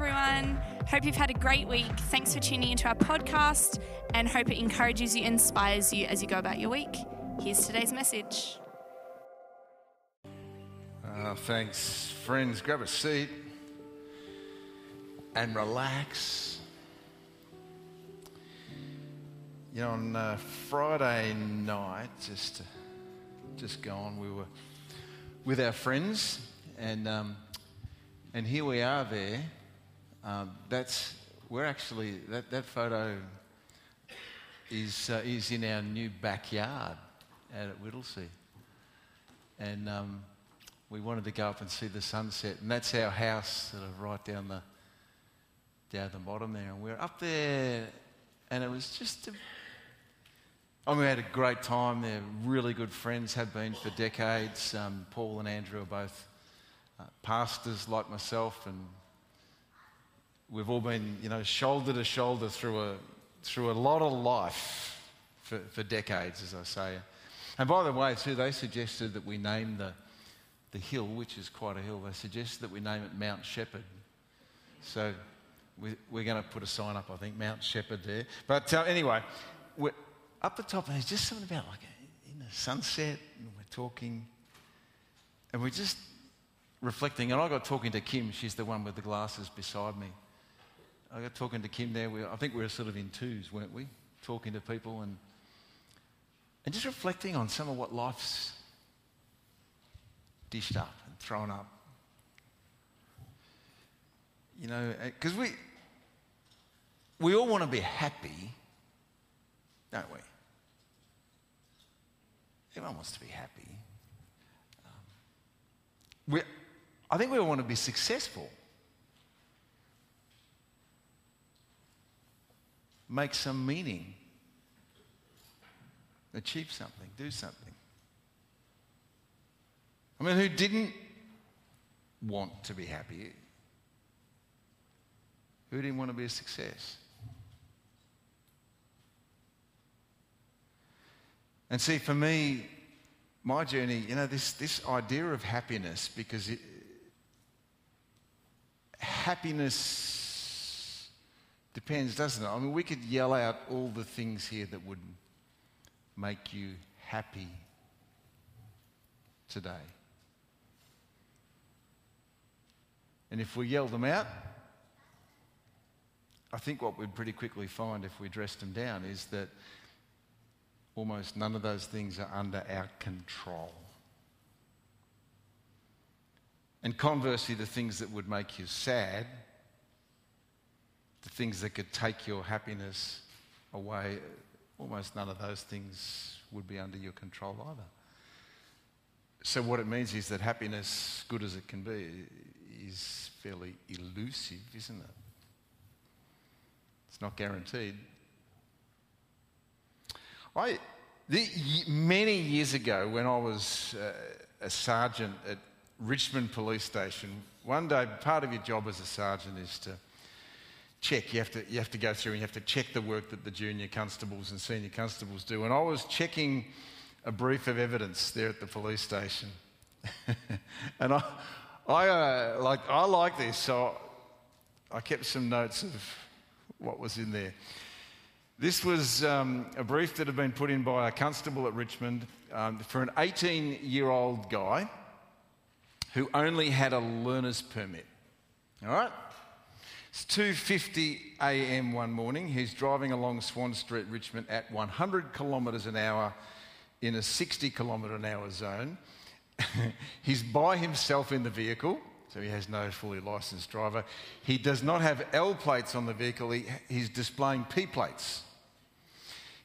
everyone. Hope you've had a great week. Thanks for tuning into our podcast and hope it encourages you, inspires you as you go about your week. Here's today's message. Uh, thanks, friends. Grab a seat and relax. You know, on uh, Friday night, just just gone, we were with our friends, and um, and here we are there. Um, that's we're actually that, that photo is uh, is in our new backyard out at Whittlesea, and um, we wanted to go up and see the sunset, and that's our house sort of right down the down the bottom there, and we're up there, and it was just. A, I mean, we had a great time. They're really good friends, have been for decades. Um, Paul and Andrew are both uh, pastors like myself, and we've all been, you know, shoulder to shoulder through a, through a lot of life for, for decades, as I say. And by the way, too, they suggested that we name the, the hill, which is quite a hill, they suggested that we name it Mount Shepherd. So we, we're going to put a sign up, I think, Mount Shepherd there. But uh, anyway, we're up the top, and there's just something about like in the sunset, and we're talking, and we're just reflecting. And I got talking to Kim, she's the one with the glasses beside me. I got talking to Kim there. We, I think we were sort of in twos, weren't we? Talking to people and, and just reflecting on some of what life's dished up and thrown up. You know, because we, we all want to be happy, don't we? Everyone wants to be happy. Um, we, I think we all want to be successful. Make some meaning. Achieve something, do something. I mean, who didn't want to be happy? Who didn't want to be a success? And see, for me, my journey, you know, this, this idea of happiness, because it, happiness depends, doesn't it? I mean, we could yell out all the things here that would make you happy today. And if we yell them out, I think what we'd pretty quickly find if we dressed them down is that almost none of those things are under our control. And conversely, the things that would make you sad, the things that could take your happiness away, almost none of those things would be under your control either. So, what it means is that happiness, good as it can be, is fairly elusive, isn't it? It's not guaranteed. I, the, many years ago, when I was uh, a sergeant at Richmond Police Station, one day part of your job as a sergeant is to check. You have to, you have to go through and you have to check the work that the junior constables and senior constables do. And I was checking a brief of evidence there at the police station. and I, I, uh, like, I like this, so I kept some notes of what was in there. This was um, a brief that had been put in by a constable at Richmond um, for an 18 year old guy who only had a learner's permit. All right? It's 2:50 a.m. one morning. He's driving along Swan Street, Richmond, at 100 kilometres an hour in a 60 kilometre an hour zone. He's by himself in the vehicle, so he has no fully licensed driver. He does not have L plates on the vehicle. He, he's displaying P plates.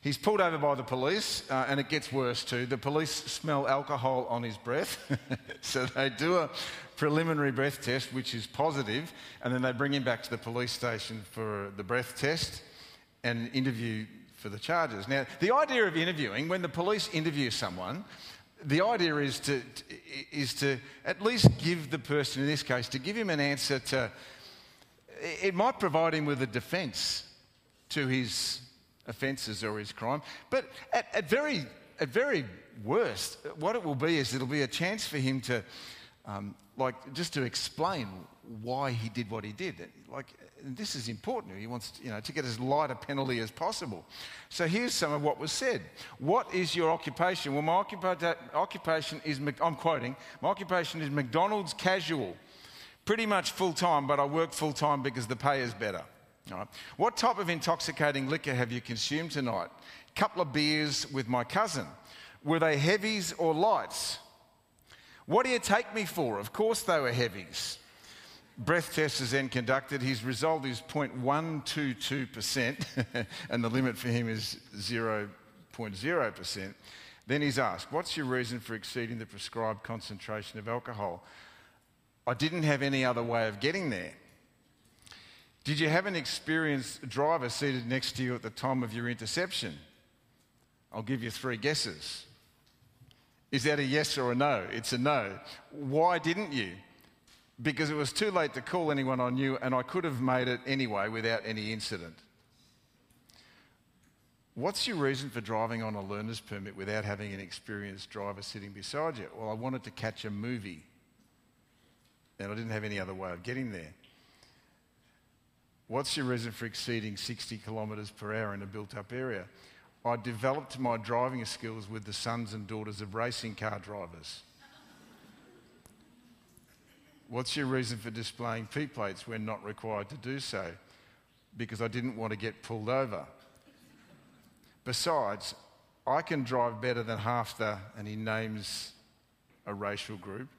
He's pulled over by the police, uh, and it gets worse too. The police smell alcohol on his breath, so they do a preliminary breath test, which is positive, and then they bring him back to the police station for the breath test and interview for the charges. Now, the idea of interviewing, when the police interview someone, the idea is to, is to at least give the person, in this case, to give him an answer to, it might provide him with a defence to his offences or his crime. But at, at, very, at very worst, what it will be is it'll be a chance for him to, um, like, just to explain why he did what he did. Like, this is important. He wants, you know, to get as light a penalty as possible. So here's some of what was said. What is your occupation? Well, my occupa- occupation is, I'm quoting, my occupation is McDonald's casual. Pretty much full time, but I work full time because the pay is better. Right. What type of intoxicating liquor have you consumed tonight? Couple of beers with my cousin. Were they heavies or lights? What do you take me for? Of course they were heavies. Breath test is then conducted. His result is 0.122%, and the limit for him is 0.0%. Then he's asked, What's your reason for exceeding the prescribed concentration of alcohol? I didn't have any other way of getting there. Did you have an experienced driver seated next to you at the time of your interception? I'll give you three guesses. Is that a yes or a no? It's a no. Why didn't you? Because it was too late to call anyone I knew, and I could have made it anyway without any incident. What's your reason for driving on a learner's permit without having an experienced driver sitting beside you? Well, I wanted to catch a movie, and I didn't have any other way of getting there. What's your reason for exceeding 60 kilometres per hour in a built up area? I developed my driving skills with the sons and daughters of racing car drivers. What's your reason for displaying P plates when not required to do so? Because I didn't want to get pulled over. Besides, I can drive better than half the, and he names a racial group.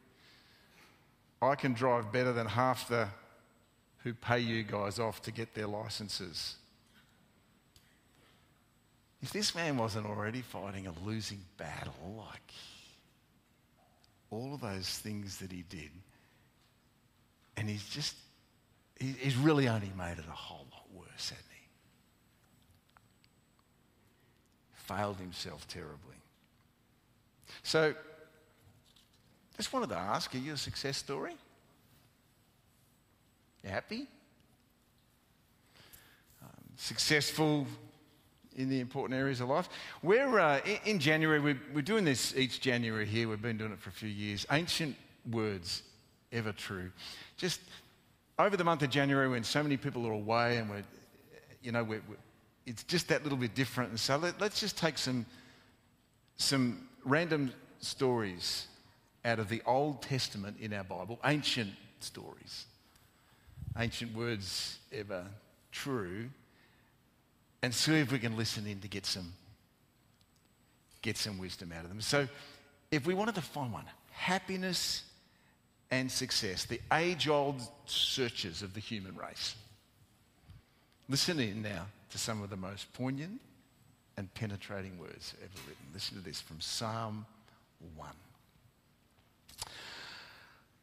I can drive better than half the who pay you guys off to get their licenses. If this man wasn't already fighting a losing battle, like all of those things that he did, and he's just, he's really only made it a whole lot worse, hasn't he? Failed himself terribly. So, just wanted to ask are you a success story? You happy? Um, successful in the important areas of life. We're uh, in January, we're, we're doing this each January here. We've been doing it for a few years. Ancient words, ever true. Just over the month of January, when so many people are away and we're, you know, we're, we're, it's just that little bit different. And so let, let's just take some, some random stories out of the Old Testament in our Bible, ancient stories ancient words ever true and see if we can listen in to get some get some wisdom out of them. So if we wanted to find one, happiness and success, the age-old searches of the human race. Listen in now to some of the most poignant and penetrating words ever written. Listen to this from Psalm 1.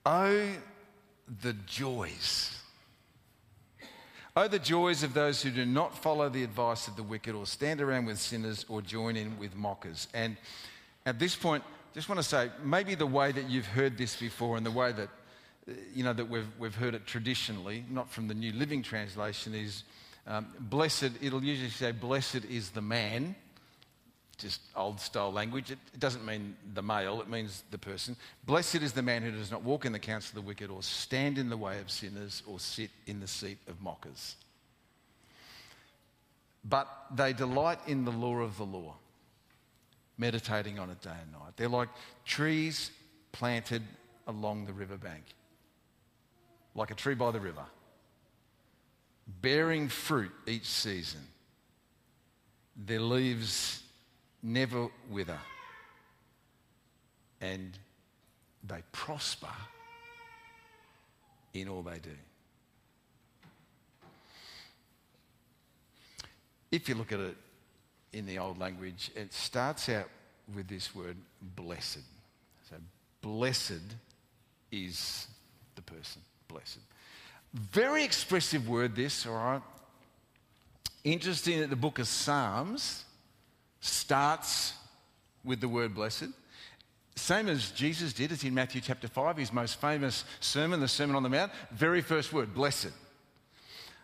Oh, the joys Oh, the joys of those who do not follow the advice of the wicked or stand around with sinners or join in with mockers. And at this point, just want to say maybe the way that you've heard this before and the way that, uh, you know, that we've, we've heard it traditionally, not from the New Living Translation, is um, blessed, it'll usually say, blessed is the man just old style language. It, it, doesn't mean the male, it means the person. Blessed is the man who does not walk in the counsel of the wicked, or stand in the way of sinners, or sit in the seat of mockers. But they delight in the law of the Lord, meditating on it day and night. They're like trees planted along the riverbank, like a tree by the river, bearing fruit each season. Their leaves never wither, and they prosper in all they do. If you look at it in the old language, it starts out with this word blessed. So, blessed is the person, blessed. Very expressive word, this, all right? Interesting that the book of Psalms starts with the word blessed. Same as Jesus did, it's in Matthew chapter 5, his most famous sermon, the Sermon on the Mount. Very first word, blessed.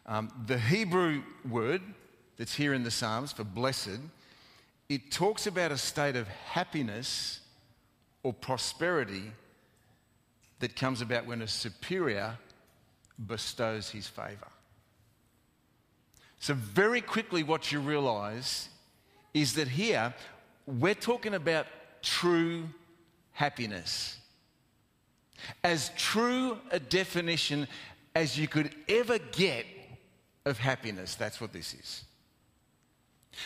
Um, the Hebrew word that's here in the Psalms for blessed, it talks about a state of happiness or prosperity that comes about when a superior bestows his favour. So, very quickly, what you realize is that here we're talking about true happiness. As true a definition as you could ever get of happiness. That's what this is.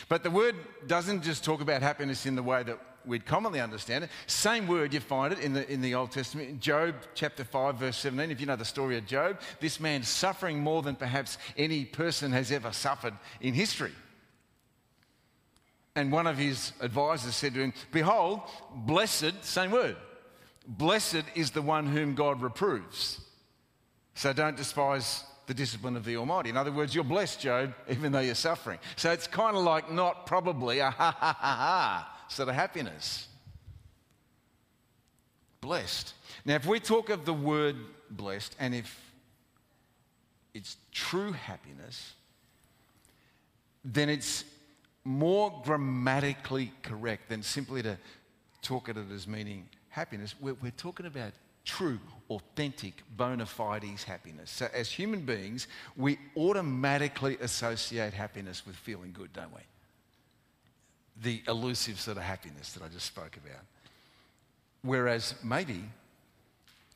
But the word doesn't just talk about happiness in the way that we'd commonly understand it. Same word, you find it in the, in the Old Testament. Job chapter 5, verse 17. If you know the story of Job, this man suffering more than perhaps any person has ever suffered in history. And one of his advisors said to him, Behold, blessed, same word, blessed is the one whom God reproves. So don't despise the discipline of the Almighty. In other words, you're blessed, Job, even though you're suffering. So it's kind of like not probably a ha ha ha ha sort of happiness. Blessed. Now, if we talk of the word blessed, and if it's true happiness, then it's more grammatically correct than simply to talk at it as meaning happiness. We're, we're talking about true, authentic, bona fides happiness. So, as human beings, we automatically associate happiness with feeling good, don't we? The elusive sort of happiness that I just spoke about. Whereas maybe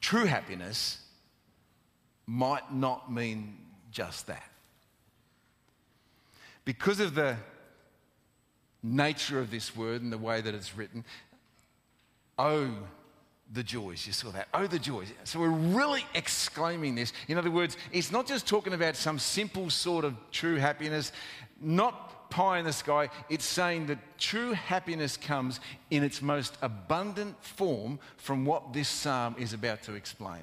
true happiness might not mean just that. Because of the nature of this word and the way that it's written, oh, the joys. You saw that. Oh, the joys. So we're really exclaiming this. In other words, it's not just talking about some simple sort of true happiness, not pie in the sky. It's saying that true happiness comes in its most abundant form from what this psalm is about to explain.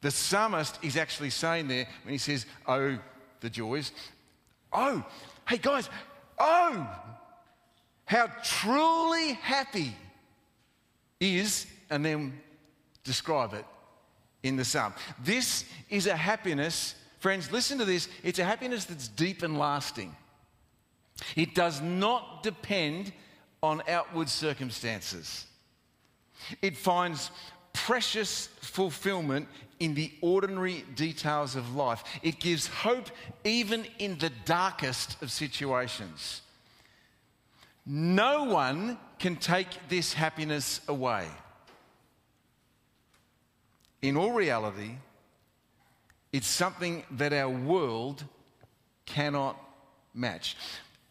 The psalmist is actually saying there when he says, Oh, the joys. Oh, hey guys, oh, how truly happy is, and then describe it in the psalm. This is a happiness, friends, listen to this. It's a happiness that's deep and lasting. It does not depend on outward circumstances. It finds precious fulfillment in the ordinary details of life. It gives hope even in the darkest of situations. No one can take this happiness away. In all reality, it's something that our world cannot match.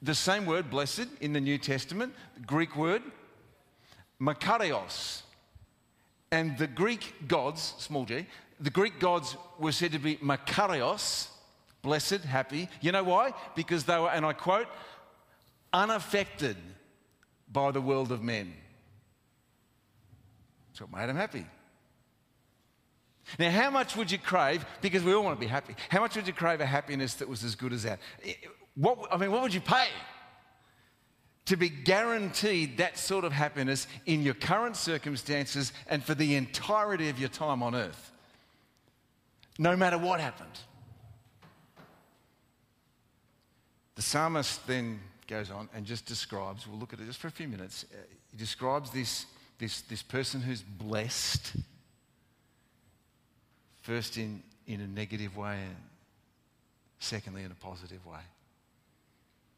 The same word, blessed, in the New Testament, the Greek word, makarios. And the Greek gods, small g, the Greek gods were said to be makarios, blessed, happy. You know why? Because they were, and I quote, unaffected by the world of men. That's what made them happy. Now, how much would you crave? Because we all want to be happy. How much would you crave a happiness that was as good as that? What, I mean, what would you pay to be guaranteed that sort of happiness in your current circumstances and for the entirety of your time on earth? No matter what happened. The psalmist then goes on and just describes, we'll look at it just for a few minutes. Uh, he describes this, this, this person who's blessed, first in, in a negative way, and secondly in a positive way.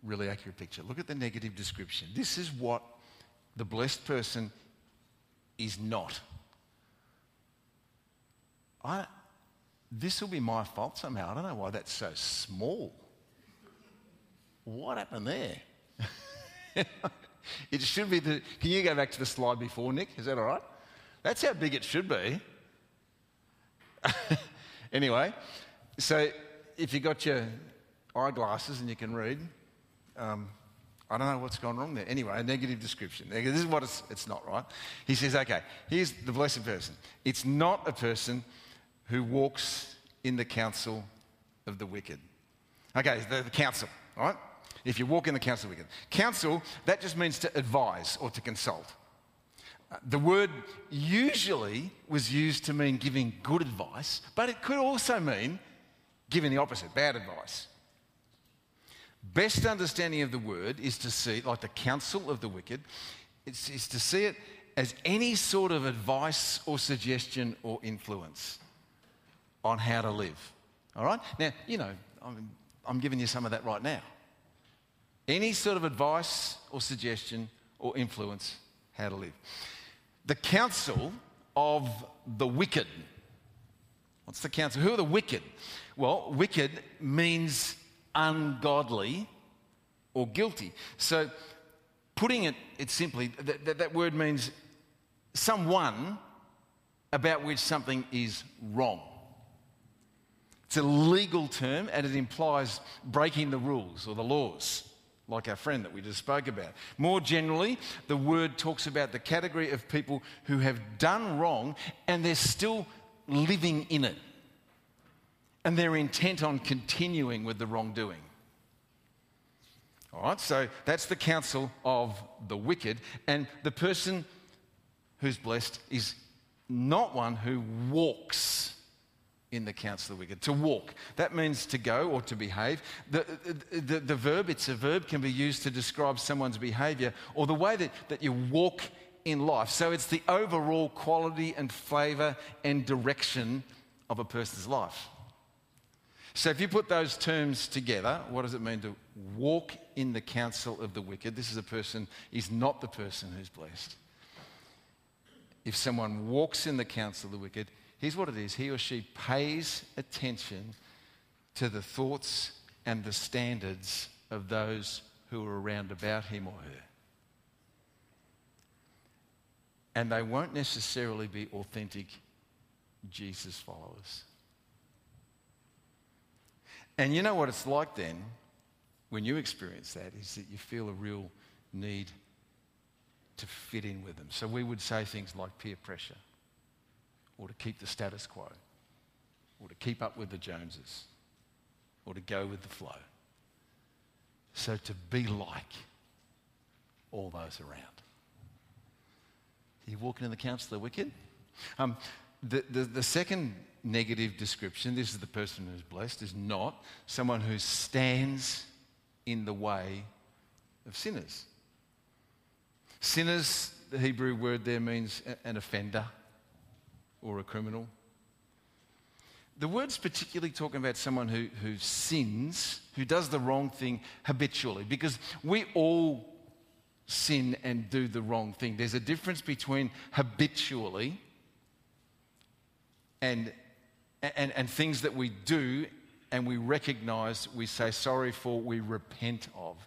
Really accurate picture. Look at the negative description. This is what the blessed person is not. I, this will be my fault somehow. I don't know why that's so small. What happened there? it should be the. Can you go back to the slide before, Nick? Is that all right? That's how big it should be. anyway, so if you've got your eyeglasses and you can read, um, I don't know what's gone wrong there. Anyway, a negative description. This is what it's, it's not, right? He says, okay, here's the blessed person. It's not a person who walks in the counsel of the wicked. Okay, the, the counsel, all right? if you walk in the counsel of the wicked. Counsel, that just means to advise or to consult. Uh, the word usually was used to mean giving good advice, but it could also mean giving the opposite, bad advice. Best understanding of the word is to see, like the counsel of the wicked, it's, is to see it as any sort of advice or suggestion or influence. on how to live. All right? Now, you know, I'm, I'm giving you some of that right now. Any sort of advice or suggestion or influence how to live. The counsel of the wicked. What's the counsel? Who are the wicked? Well, wicked means ungodly or guilty. So, putting it, it simply, that, that, that word means someone about which something is wrong. It's a legal term and it implies breaking the rules or the laws, like our friend that we just spoke about. More generally, the word talks about the category of people who have done wrong and they're still living in it. And they're intent on continuing with the wrongdoing. All right, so that's the counsel of the wicked. And the person who's blessed is not one who walks in the counsel of the wicked. To walk, that means to go or to behave. The, the, the, verb, it's a verb, can be used to describe someone's behavior or the way that, that you walk in life. So it's the overall quality and flavour and direction of a person's life. So if you put those terms together, what does it mean to walk in the counsel of the wicked? This is a person, is not the person who's blessed. If someone walks in the counsel of the wicked, Here's what it is he or she pays attention to the thoughts and the standards of those who are around about him or her. And they won't necessarily be authentic Jesus followers. And you know what it's like then when you experience that is that you feel a real need to fit in with them. So we would say things like peer pressure or to keep the status quo, or to keep up with the Joneses, or to go with the flow. So to be like all those around. Are you walking in the counsel of the wicked? Um, the, the, the second negative description, this is the person who's blessed, is not someone who stands in the way of sinners. Sinners, the Hebrew word there means an offender or a criminal. The word's particularly talking about someone who, who sins, who does the wrong thing habitually, because we all sin and do the wrong thing. There's a difference between habitually and, and, and things that we do and we recognize, we say sorry for, we repent of.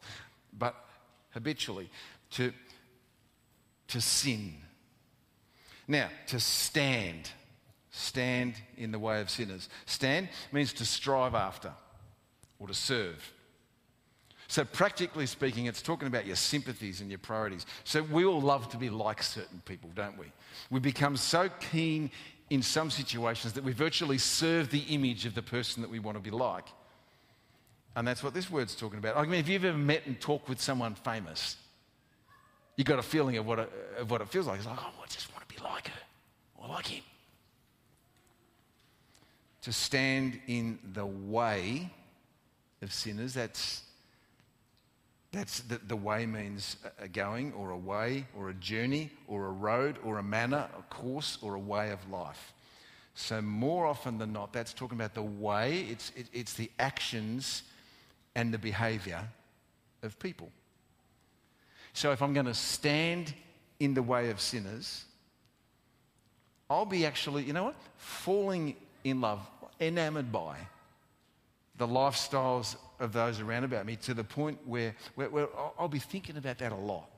But habitually, to, to sin now, to stand. Stand in the way of sinners. Stand means to strive after or to serve. So, practically speaking, it's talking about your sympathies and your priorities. So, we all love to be like certain people, don't we? We become so keen in some situations that we virtually serve the image of the person that we want to be like. And that's what this word's talking about. I mean, if you've ever met and talked with someone famous, you've got a feeling of what it, of what it feels like. It's like, oh, I just want to be like her or like him. To stand in the way of sinners, that's, that's the, the way means a going or a way or a journey or a road or a manner, a course or a way of life. So, more often than not, that's talking about the way, it's, it, it's the actions and the behavior of people. So, if I'm going to stand in the way of sinners, I'll be actually, you know what? Falling in love, enamored by the lifestyles of those around about me to the point where, where, where I'll be thinking about that a lot.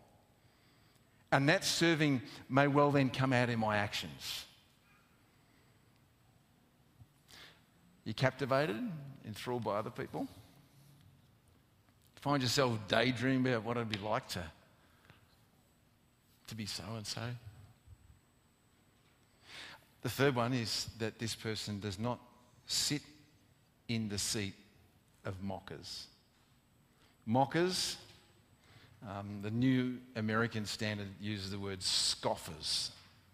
And that serving may well then come out in my actions. You're captivated, enthralled by other people? Find yourself daydreaming about what it'd be like to, to be so and so? The third one is that this person does not sit in the seat of mockers. Mockers, um, the New American Standard uses the word scoffers.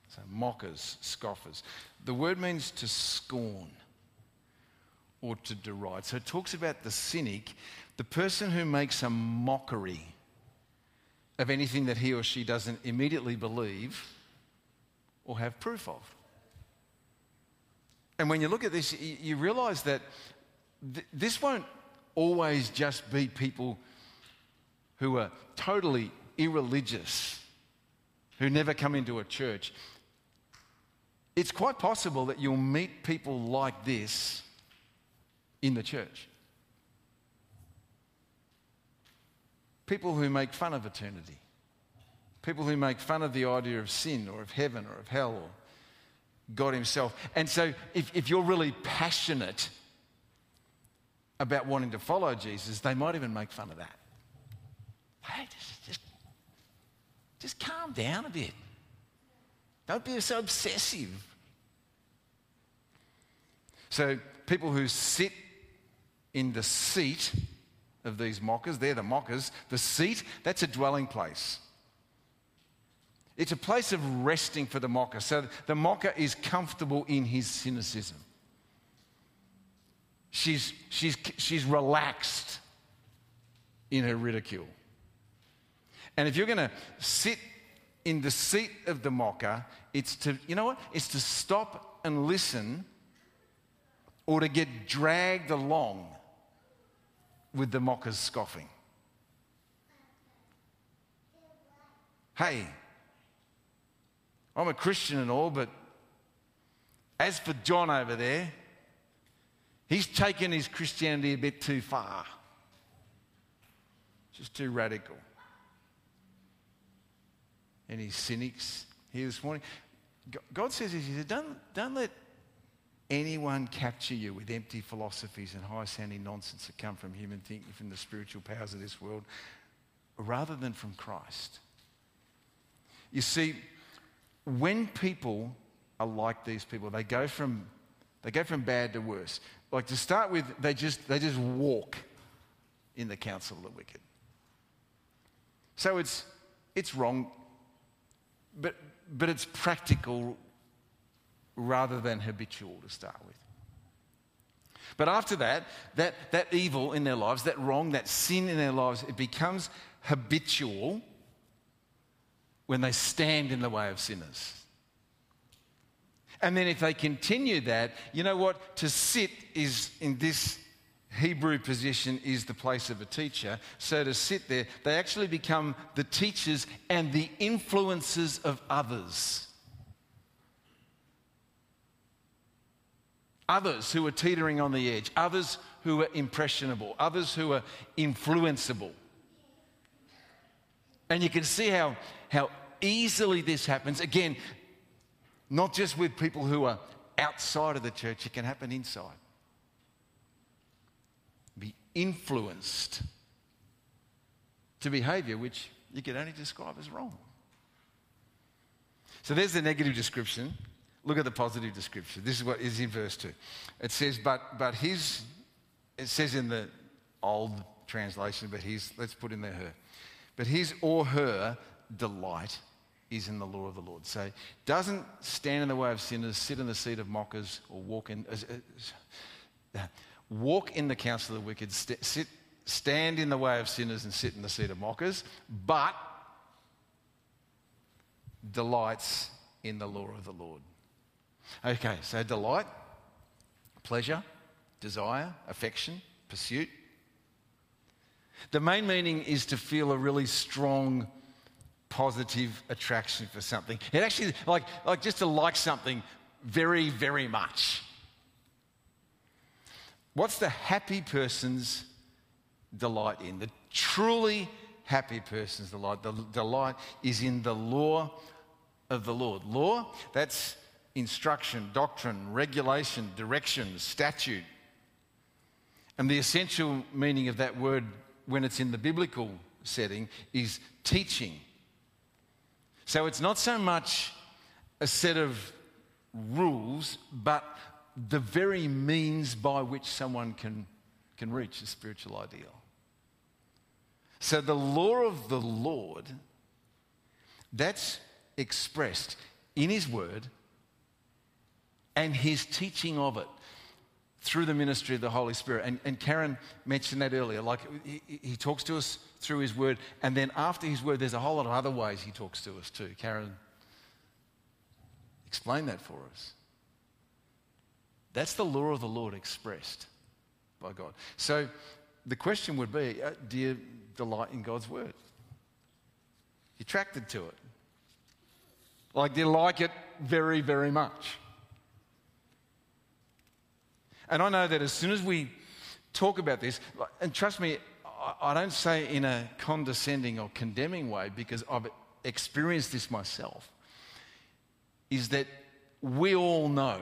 So, mockers, scoffers. The word means to scorn or to deride. So, it talks about the cynic, the person who makes a mockery of anything that he or she doesn't immediately believe or have proof of. And when you look at this, you, you realize that th- this won't always just be people who are totally irreligious, who never come into a church. It's quite possible that you'll meet people like this in the church. People who make fun of eternity. People who make fun of the idea of sin or of heaven or of hell or God Himself. And so, if, if you're really passionate about wanting to follow Jesus, they might even make fun of that. Hey, just, just, just calm down a bit. Don't be so obsessive. So, people who sit in the seat of these mockers, they're the mockers. The seat, that's a dwelling place. It's a place of resting for the mocker. So the mocker is comfortable in his cynicism. She's, she's, she's relaxed in her ridicule. And if you're going to sit in the seat of the mocker, it's to, you know what? It's to stop and listen or to get dragged along with the mocker's scoffing. Hey, I'm a Christian and all, but as for John over there, he's taken his Christianity a bit too far. Just too radical. Any cynics here this morning? God says this, He said, don't, don't let anyone capture you with empty philosophies and high sounding nonsense that come from human thinking, from the spiritual powers of this world, rather than from Christ. You see, when people are like these people, they go from, they go from bad to worse. Like to start with, they just, they just walk in the counsel of the wicked. So it's, it's wrong, but, but it's practical rather than habitual to start with. But after that, that, that evil in their lives, that wrong, that sin in their lives, it becomes habitual when they stand in the way of sinners. And then if they continue that, you know what? To sit is in this Hebrew position is the place of a teacher. So to sit there, they actually become the teachers and the influences of others. Others who are teetering on the edge, others who are impressionable, others who are influenceable. And you can see how, how easily this happens. Again, not just with people who are outside of the church, it can happen inside. Be influenced to behavior which you can only describe as wrong. So there's the negative description. Look at the positive description. This is what is in verse 2. It says, but, but his, it says in the old translation, but his, let's put in there her. But his or her delight is in the law of the Lord. So doesn't stand in the way of sinners, sit in the seat of mockers, or walk in, uh, walk in the counsel of the wicked, st- sit, stand in the way of sinners and sit in the seat of mockers, but delights in the law of the Lord. Okay, so delight, pleasure, desire, affection, pursuit. The main meaning is to feel a really strong positive attraction for something. It actually, like, like just to like something very, very much. What's the happy person's delight in? The truly happy person's delight. The delight is in the law of the Lord. Law, that's instruction, doctrine, regulation, direction, statute. And the essential meaning of that word when it's in the biblical setting is teaching. So it's not so much a set of rules, but the very means by which someone can, can reach a spiritual ideal. So the law of the Lord, that's expressed in His Word and His teaching of it through the ministry of the Holy Spirit. And, and Karen mentioned that earlier. Like he, he, talks to us through his word, and then after his word, there's a whole lot of other ways he talks to us too. Karen, explain that for us. That's the law of the Lord expressed by God. So the question would be uh, do you delight in God's word? You're attracted to it? Like, do you like it very, very much? And I know that as soon as we talk about this, and trust me, I don't say in a condescending or condemning way because I've experienced this myself, is that we all know.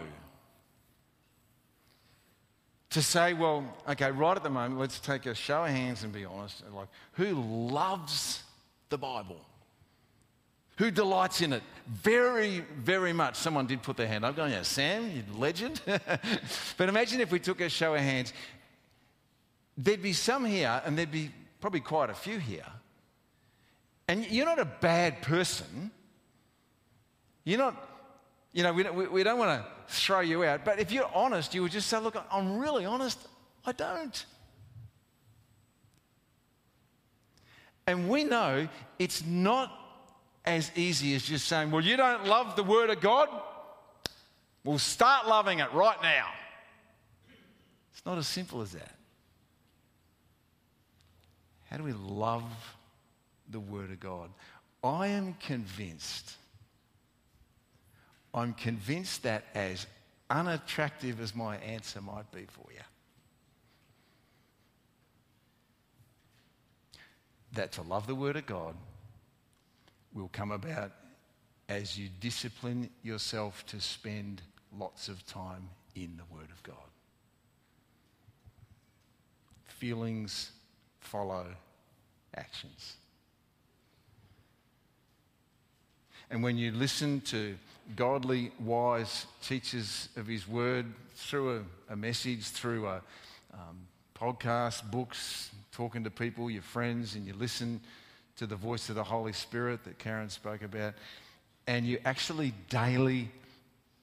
To say, well, okay, right at the moment, let's take a show of hands and be honest. Like, who loves the Bible? Who delights in it? Very, very much. Someone did put their hand up, going, yeah, Sam, you legend. but imagine if we took a show of hands. There'd be some here, and there'd be probably quite a few here. And you're not a bad person. You're not, you know, we don't, we don't want to throw you out. But if you're honest, you would just say, look, I'm really honest. I don't. And we know it's not as easy as just saying, Well, you don't love the Word of God? Well, start loving it right now. It's not as simple as that. How do we love the Word of God? I am convinced, I'm convinced that as unattractive as my answer might be for you, that to love the Word of God will come about as you discipline yourself to spend lots of time in the Word of God. Feelings follow actions. And when you listen to godly, wise teachers of His Word through a, a message, through a um, podcast, books, talking to people, your friends, and you listen to the voice of the Holy Spirit that Karen spoke about, and you actually daily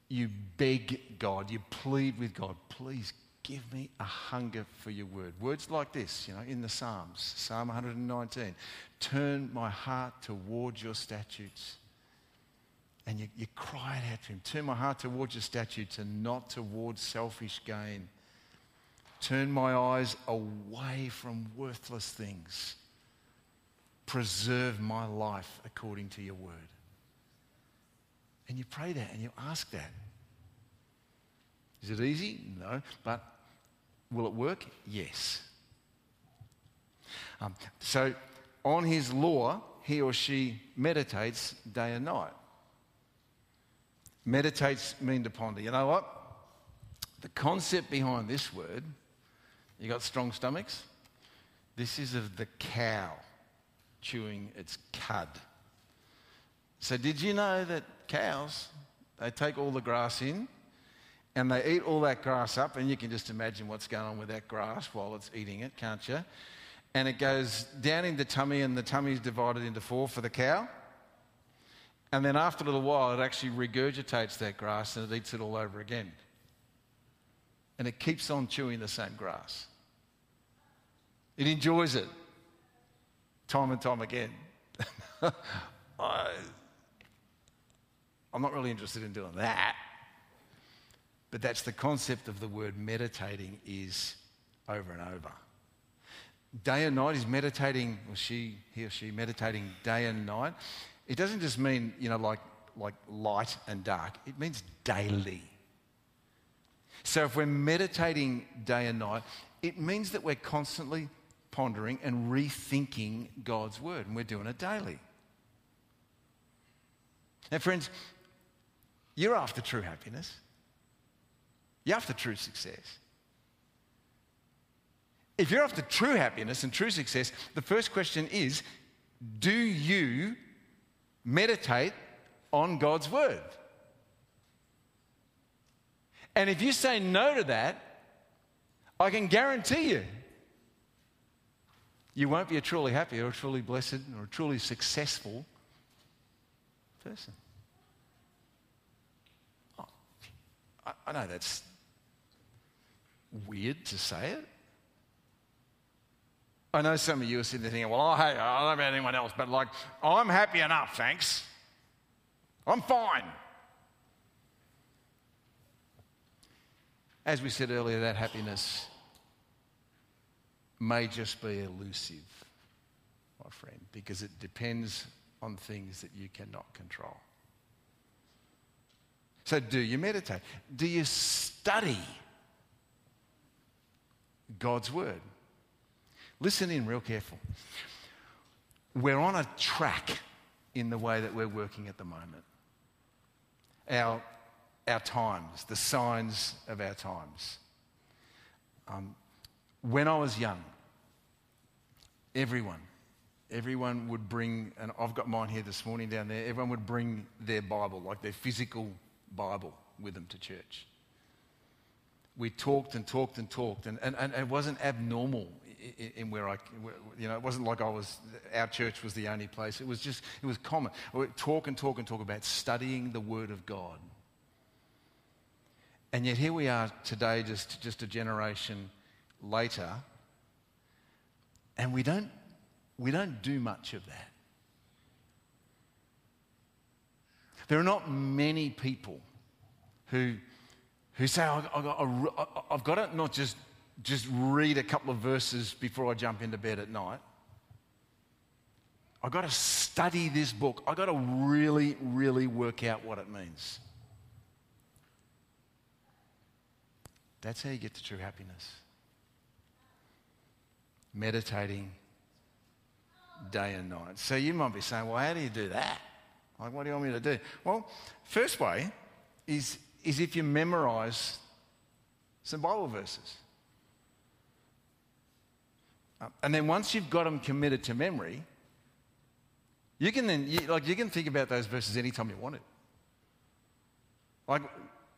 you beg God, you plead with God, please give me a hunger for your word. Words like this, you know, in the Psalms, Psalm 119, turn my heart towards your statutes. And you, you cry it out to him, turn my heart towards your statutes and not towards selfish gain. Turn my eyes away from worthless things preserve my life according to your word. And you pray that and you ask that. Is it easy? No. But will it work? Yes. Um, so on his law, he or she meditates day and night. Meditates mean to ponder. You know what? The concept behind this word, you got strong stomachs? This is of the cow chewing its cud. So, did you know that cows, they take all the grass in and they eat all that grass up, and you can just imagine what's going on with that grass while it's eating it, can't you? And it goes down in the tummy, and the tummy is divided into four for the cow. And then after a little while, it actually regurgitates that grass and it eats it all over again. And it keeps on chewing the same grass. It enjoys it time and time again. I, I'm not really interested in doing that. But that's the concept of the word meditating is over and over. Day and night is meditating, or she, he or she meditating day and night. It doesn't just mean, you know, like, like light and dark. It means daily. So if we're meditating day and night, it means that we're constantly pondering and rethinking God's word, and we're doing it daily. Now, friends, you're after true happiness, you're after true success. If you're after true happiness and true success, the first question is do you meditate on God's word? And if you say no to that, I can guarantee you you won't be a truly happy or a truly blessed or a truly successful person. Oh, I, I know that's weird to say it. I know some of you are sitting there thinking, well, oh, hey, I don't know about anyone else, but like, I'm happy enough, thanks. I'm fine. as we said earlier, that happiness may just be elusive, my friend, because it depends on things that you cannot control. So, do you meditate? Do you study God's Word? Listen in real careful. We're on a track in the way that we're working at the moment. Our, our times, the signs of our times. Um, when I was young, everyone, everyone would bring, and I've got mine here this morning down there, everyone would bring their Bible, like their physical Bible, with them to church. We talked and talked and talked, and, and, and it wasn't abnormal in, in where I, you know, it wasn't like I was, our church was the only place. It was just, it was common. We talk and talk and talk about studying the Word of God. And yet here we are today, just, just a generation later, and we don't, we don't do much of that. There are not many people who, who say, I've got, to not just, just read a couple of verses before I jump into bed at night. I've got to study this book. I've got to really, really work out what it means. That's how you get to true happiness. Meditating day and night. So you might be saying, well, how do you do that? Like, what do you want me to do? Well, first way is, is if you memorize some Bible verses. Uh, and then once you've got them committed to memory, you can then, you, like, you can think about those verses anytime you want it. Like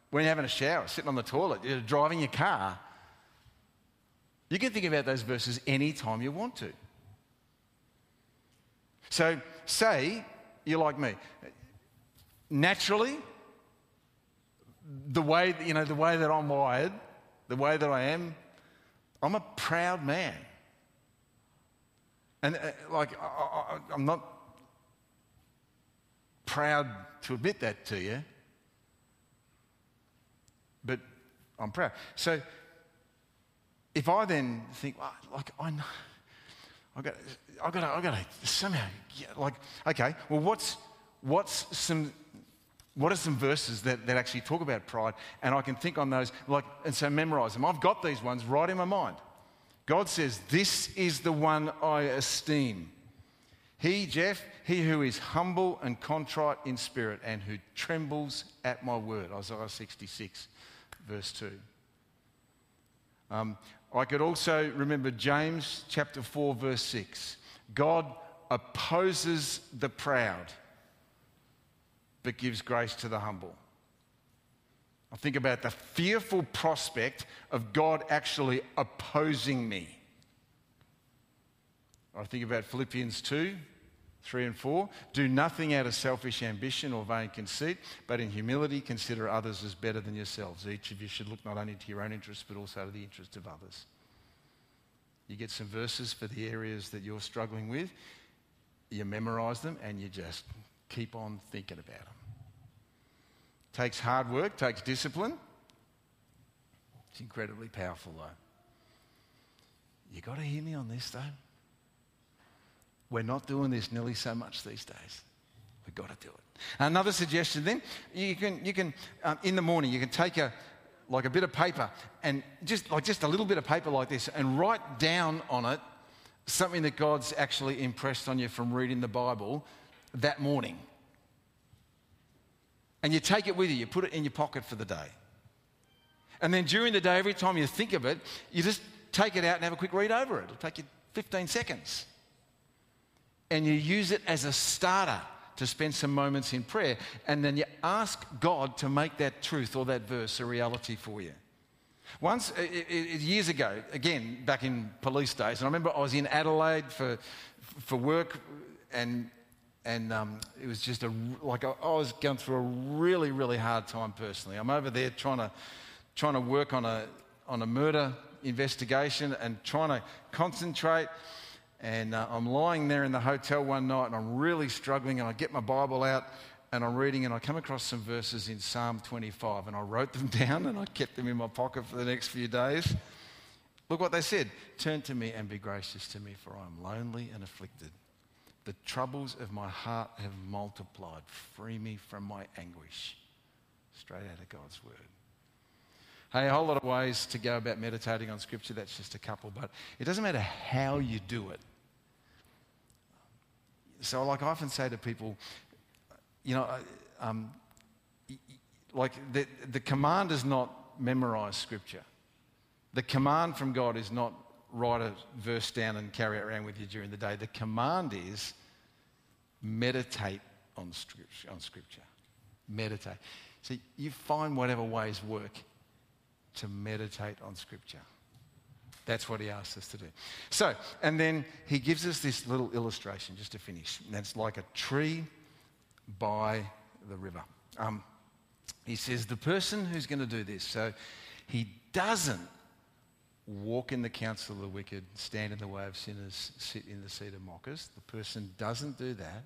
when you're having a shower, sitting on the toilet, you're driving your car, you can think about those verses anytime you want to. So, say you're like me. Naturally, the way, you know, the way that I'm wired, the way that I am, I'm a proud man. And uh, like, I, am not proud to admit that to you, but I'm proud. So if I then think, well, like, I know, I've got, I've got, to, I've got to somehow, like, okay, well, what's, what's some, what are some verses that, that actually talk about pride? And I can think on those, like, and so memorize them. I've got these ones right in my mind. God says, This is the one I esteem. He, Jeff, he who is humble and contrite in spirit and who trembles at my word. Isaiah 66, verse 2. Um, I could also remember James chapter 4, verse 6. God opposes the proud, but gives grace to the humble. I think about the fearful prospect of God actually opposing me. I think about Philippians 2, 3 and 4. Do nothing out of selfish ambition or vain conceit, but in humility consider others as better than yourselves. Each of you should look not only to your own interests, but also to the interests of others. You get some verses for the areas that you're struggling with, you memorize them, and you just keep on thinking about them. Takes hard work, takes discipline. It's incredibly powerful, though. You got to hear me on this, though. We're not doing this nearly so much these days. We've got to do it. Another suggestion then, you can, you can um, in the morning, you can take a, like a bit of paper and just like just a little bit of paper like this and write down on it something that God's actually impressed on you from reading the Bible that morning. And you take it with you, you put it in your pocket for the day. And then during the day, every time you think of it, you just take it out and have a quick read over it. It'll take you 15 seconds. And you use it as a starter to spend some moments in prayer. And then you ask God to make that truth or that verse a reality for you. Once, years ago, again, back in police days, and I remember I was in Adelaide for, for work, and and um, it was just a like I, I, was going through a really really hard time personally. I'm over there trying to trying to work on a on a murder investigation and trying to concentrate. And uh, I'm lying there in the hotel one night, and I'm really struggling. And I get my Bible out, and I'm reading and I come across some verses in Psalm 25 and I wrote them down and I kept them in my pocket for the next few days. Look what they said Turn to me and be gracious to me, for I am lonely and afflicted. The troubles of my heart have multiplied. Free me from my anguish. Straight out of God's word. Hey, a whole lot of ways to go about meditating on Scripture. That's just a couple, but it doesn't matter how you do it. So, like I often say to people, you know, um, like the, the command is not memorize Scripture. The command from God is not write a verse down and carry it around with you during the day. The command is meditate on Scripture. On scripture. Meditate. See, you find whatever ways work to meditate on Scripture. That's what he asks us to do. So, and then he gives us this little illustration just to finish. And it's like a tree by the river. Um, he says, the person who's going to do this, so he doesn't walk in the counsel of the wicked, stand in the way of sinners, sit in the seat of mockers. The person doesn't do that,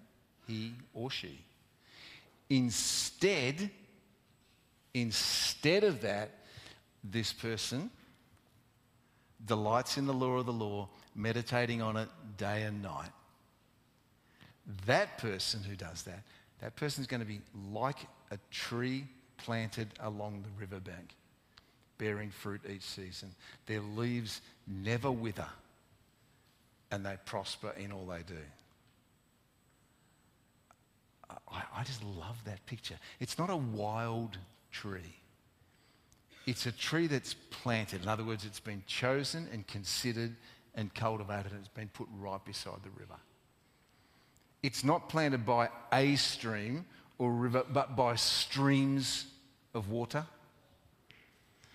he or she. Instead, instead of that, this person delights in the law of the Lord, meditating on it day and night. That person who does that, that person is going to be like a tree planted along the riverbank, bearing fruit each season. Their leaves never wither, and they prosper in all they do. I, I just love that picture. It's not a wild tree. It's a tree that's planted. In other words, it's been chosen and considered and cultivated and it's been put right beside the river. It's not planted by a stream or river, but by streams of water.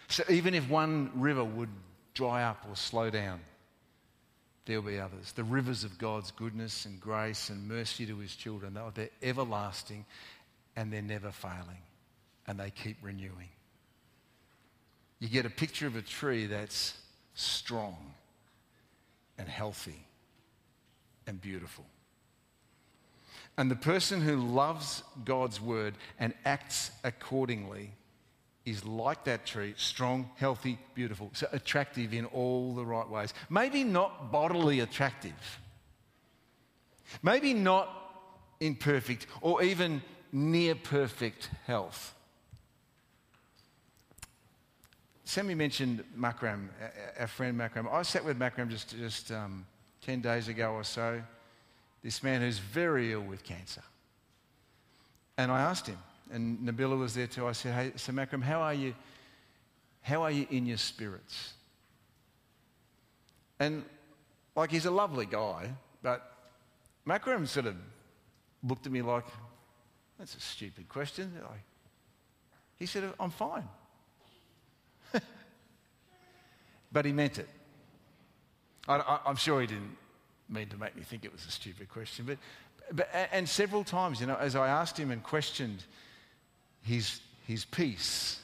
So even if one river would dry up or slow down, there'll be others. The rivers of God's goodness and grace and mercy to his children, they're everlasting and they're never failing and they keep renewing you get a picture of a tree that's strong and healthy and beautiful. And the person who loves God's word and acts accordingly is like that tree strong, healthy, beautiful, so attractive in all the right ways. Maybe not bodily attractive, maybe not in perfect or even near perfect health Sammy mentioned Makram, our friend Makram. I sat with Makram just, just um, 10 days ago or so, this man who's very ill with cancer. And I asked him, and Nabila was there too. I said, Hey, so Makram, how are you? How are you in your spirits? And like he's a lovely guy, but Makram sort of looked at me like, that's a stupid question. He said, I'm fine. But he meant it. I, am sure he didn't mean to make me think it was a stupid question, but, but and several times, you know, as I asked him and questioned his, his peace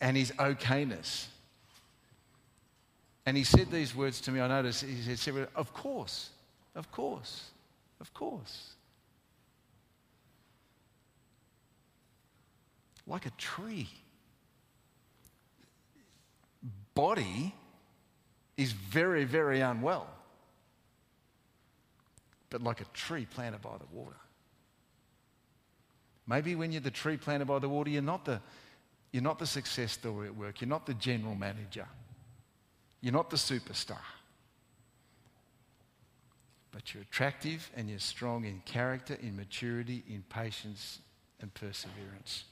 and his okayness, and he said these words to me. I noticed he said, several Of course, of course, of course. Like a tree body is very, very unwell, but like a tree planted by the water. Maybe when you're the tree planted by the water, you're not the, you're not the success story at work, you're not the general manager, you're not the superstar. But you're attractive and you're strong in character, in maturity, in patience, and perseverance.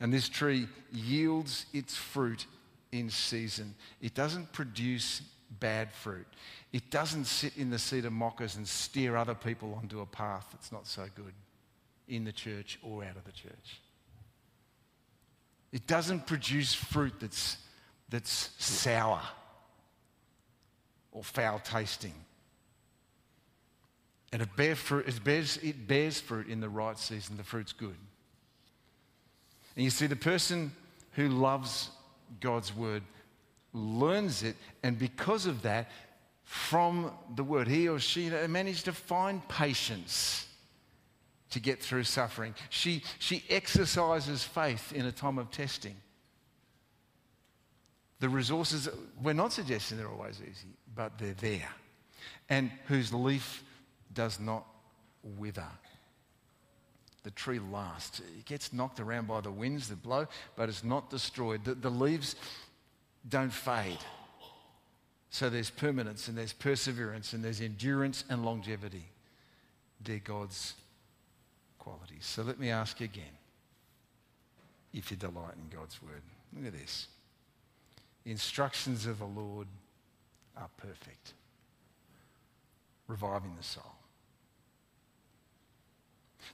And this tree yields its fruit in season. It doesn't produce bad fruit. It doesn't sit in the seat of mockers and steer other people onto a path that's not so good in the church or out of the church. It doesn't produce fruit that's, that's sour or foul tasting. And it, bear fruit, it, bears, it bears fruit in the right season. The fruit's good. And you see, the person who loves God's word, learns it, and because of that, from the word, he or she managed to find patience to get through suffering. She, she exercises faith in a time of testing. The resources, we're not suggesting they're always easy, but they're there. And whose leaf does not wither. The tree lasts. It gets knocked around by the winds that blow, but it's not destroyed. The, the leaves don't fade. So there's permanence and there's perseverance and there's endurance and longevity. They're God's qualities. So let me ask you again if you delight in God's word. Look at this. The instructions of the Lord are perfect, reviving the soul.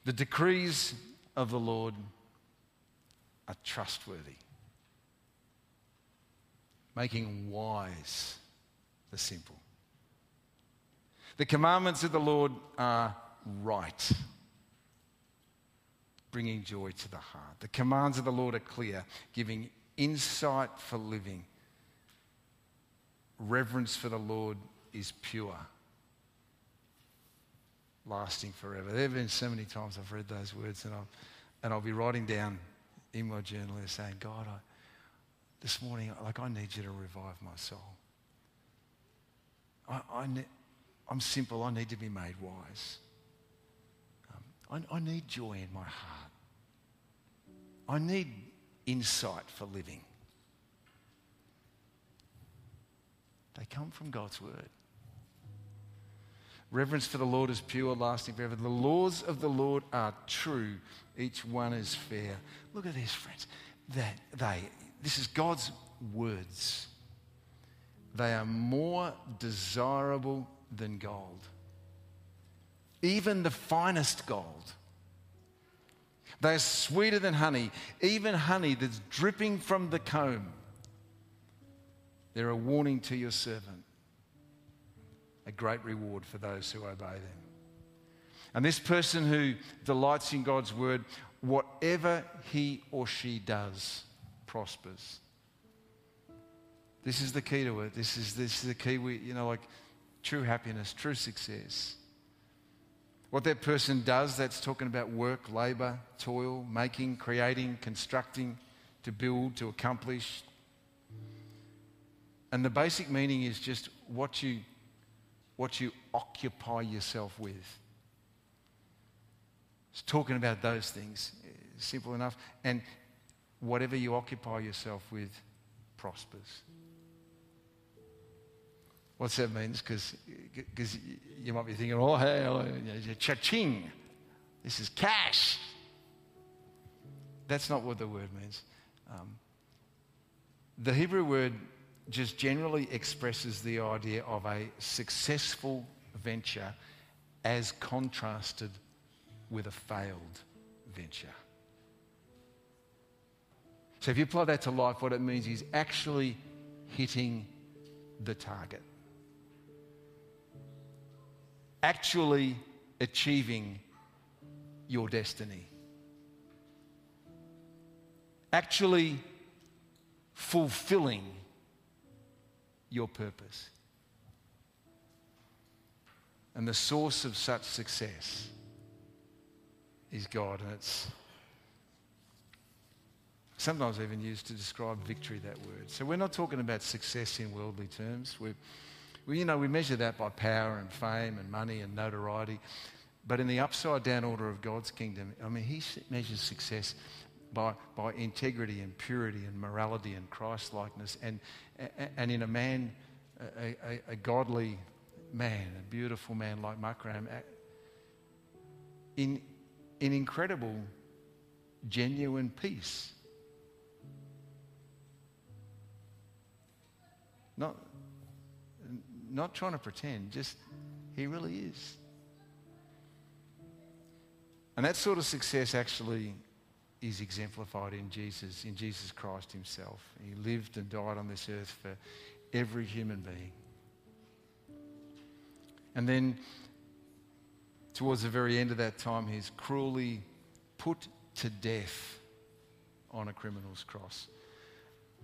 The decrees of the Lord are trustworthy, making wise the simple. The commandments of the Lord are right bringing joy to the heart. The commands of the Lord are clear, giving insight for living. Reverence for the Lord is pure, lasting forever. There have been so many times I've read those words, and I'll, and I'll be writing down in my journal saying, God, I, this morning, like, I need you to revive my soul. I, I ne- I'm simple, I need to be made wise. Um, I, I need joy in my heart. I need insight for living. They come from God's word. Reverence for the Lord is pure, lasting forever. The laws of the Lord are true. Each one is fair. Look at this, friends. That they, this is God's words. They are more desirable than gold. Even the finest gold. They're sweeter than honey, even honey that's dripping from the comb. They're a warning to your servant, a great reward for those who obey them. And this person who delights in God's word, whatever he or she does, prospers. This is the key to it. This is, this is the key, we, you know, like true happiness, true success. What that person does, that's talking about work, labour, toil, making, creating, constructing, to build, to accomplish. And the basic meaning is just what you, what you occupy yourself with. It's talking about those things. Simple enough. And whatever you occupy yourself with prospers. What's that means? Because you might be thinking, oh, hey, cha-ching. This is cash. That's not what the word means. Um, the Hebrew word just generally expresses the idea of a successful venture as contrasted with a failed venture. So if you apply that to life, what it means is actually hitting the target actually achieving your destiny. Actually fulfilling your purpose. And the source of such success is God. And it's sometimes even used to describe victory, that word. So we're not talking about success in worldly terms. We're well, you know, we measure that by power and fame and money and notoriety. But in the upside down order of God's kingdom, I mean, He measures success by, by integrity and purity and morality and Christ likeness. And, and in a man, a, a, a, godly man, a beautiful man like Makram, in, in incredible, genuine peace. Not, not trying to pretend, just He really is. And that sort of success actually is exemplified in Jesus, in Jesus Christ Himself. He lived and died on this earth for every human being. And then, towards the very end of that time, He's cruelly put to death on a criminal's cross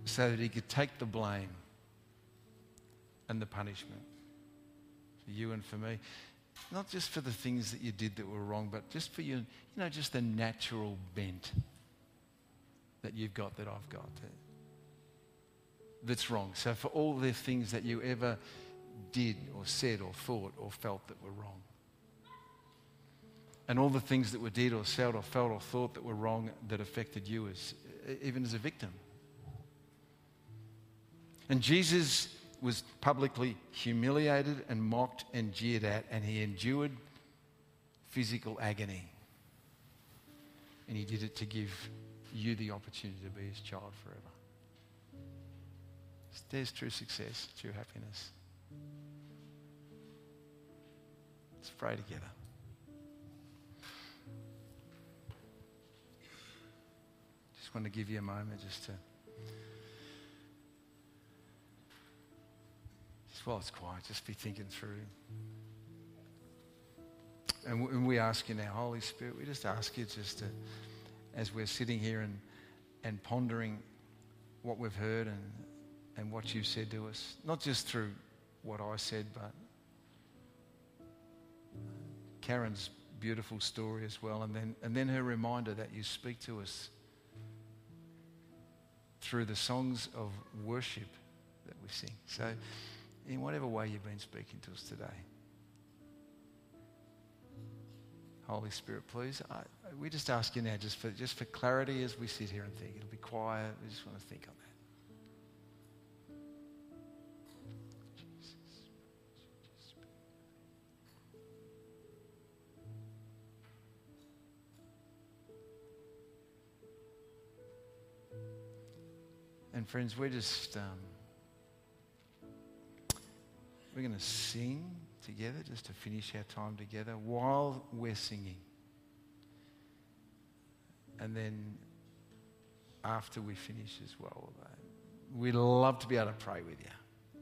so that He could take the blame and the punishment for you and for me. Not just for the things that you did that were wrong, but just for your, you know, just the natural bent that you've got that I've got that's wrong. So for all the things that you ever did or said or thought or felt that were wrong. And all the things that were did or said or felt or thought that were wrong that affected you as even as a victim. And Jesus was publicly humiliated and mocked and jeered at, and he endured physical agony. And he did it to give you the opportunity to be his child forever. There's true success, true happiness. Let's pray together. Just want to give you a moment just to. While it's quiet, just be thinking through. And we ask you now, Holy Spirit, we just ask you just to, as we're sitting here and, and pondering what we've heard and, and what you've said to us, not just through what I said, but Karen's beautiful story as well, and then, and then her reminder that you speak to us through the songs of worship that we sing. So, in whatever way you've been speaking to us today, Holy Spirit, please, I, we just ask you now, just for, just for clarity as we sit here and think. It'll be quiet. We just want to think on that. And friends, we're just, um, we're going to sing together just to finish our time together while we're singing. And then after we finish as well, we'd love to be able to pray with you.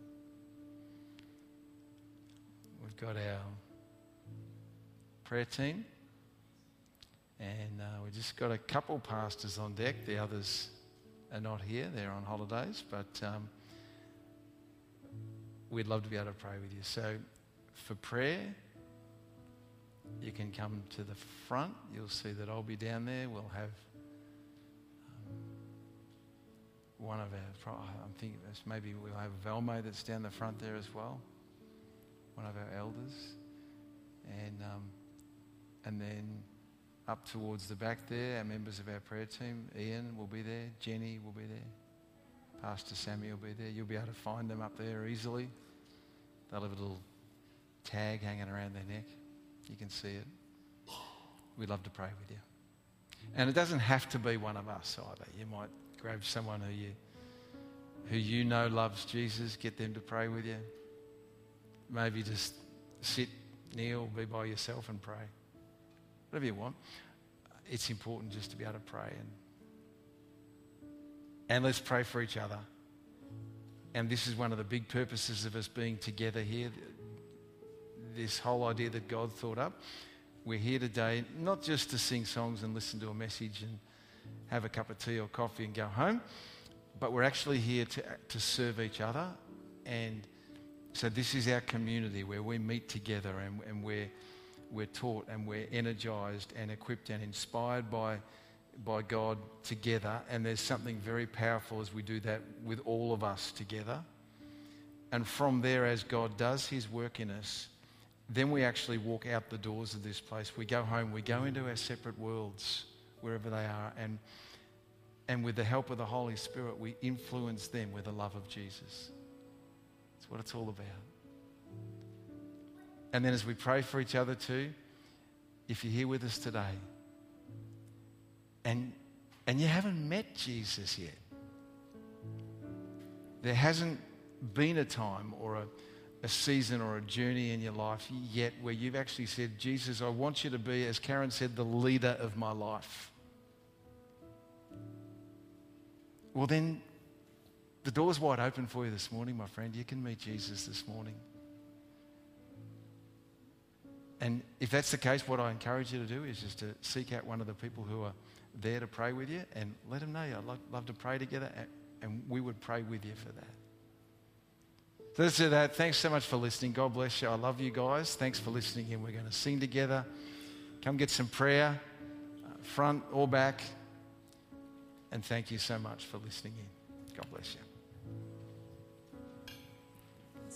We've got our prayer team, and uh, we've just got a couple pastors on deck. The others are not here, they're on holidays, but um, we'd love to be able to pray with you. So, for prayer, you can come to the front. You'll see that I'll be down there. We'll have um, one of our, I'm thinking maybe we'll have Velmo that's down the front there as well, one of our elders. And, um, and then up towards the back there, our members of our prayer team, Ian will be there, Jenny will be there, Pastor Sammy will be there. You'll be able to find them up there easily. They'll have a little tag hanging around their neck. You can see it. We'd love to pray with you. And it doesn't have to be one of us either. You might grab someone who you, who you know loves Jesus, get them to pray with you. Maybe just sit, kneel, be by yourself and pray whatever you want. It's important just to be able to pray and and let's pray for each other. And this is one of the big purposes of us being together here. This whole idea that God thought up. We're here today not just to sing songs and listen to a message and have a cup of tea or coffee and go home, but we're actually here to, to serve each other. And so this is our community where we meet together and, and we're we're taught and we're energized and equipped and inspired by, by God together. And there's something very powerful as we do that with all of us together. And from there, as God does his work in us, then we actually walk out the doors of this place. We go home, we go into our separate worlds, wherever they are. And, and with the help of the Holy Spirit, we influence them with the love of Jesus. That's what it's all about. And then as we pray for each other too, if you're here with us today and, and you haven't met Jesus yet, there hasn't been a time or a, a season or a journey in your life yet where you've actually said, Jesus, I want you to be, as Karen said, the leader of my life. Well, then the door's wide open for you this morning, my friend. You can meet Jesus this morning. And if that's the case, what I encourage you to do is just to seek out one of the people who are there to pray with you and let them know you I'd love, love to pray together, and, and we would pray with you for that. So that's that. Thanks so much for listening. God bless you. I love you guys. Thanks for listening. And we're going to sing together. Come get some prayer, uh, front or back. And thank you so much for listening in. God bless you.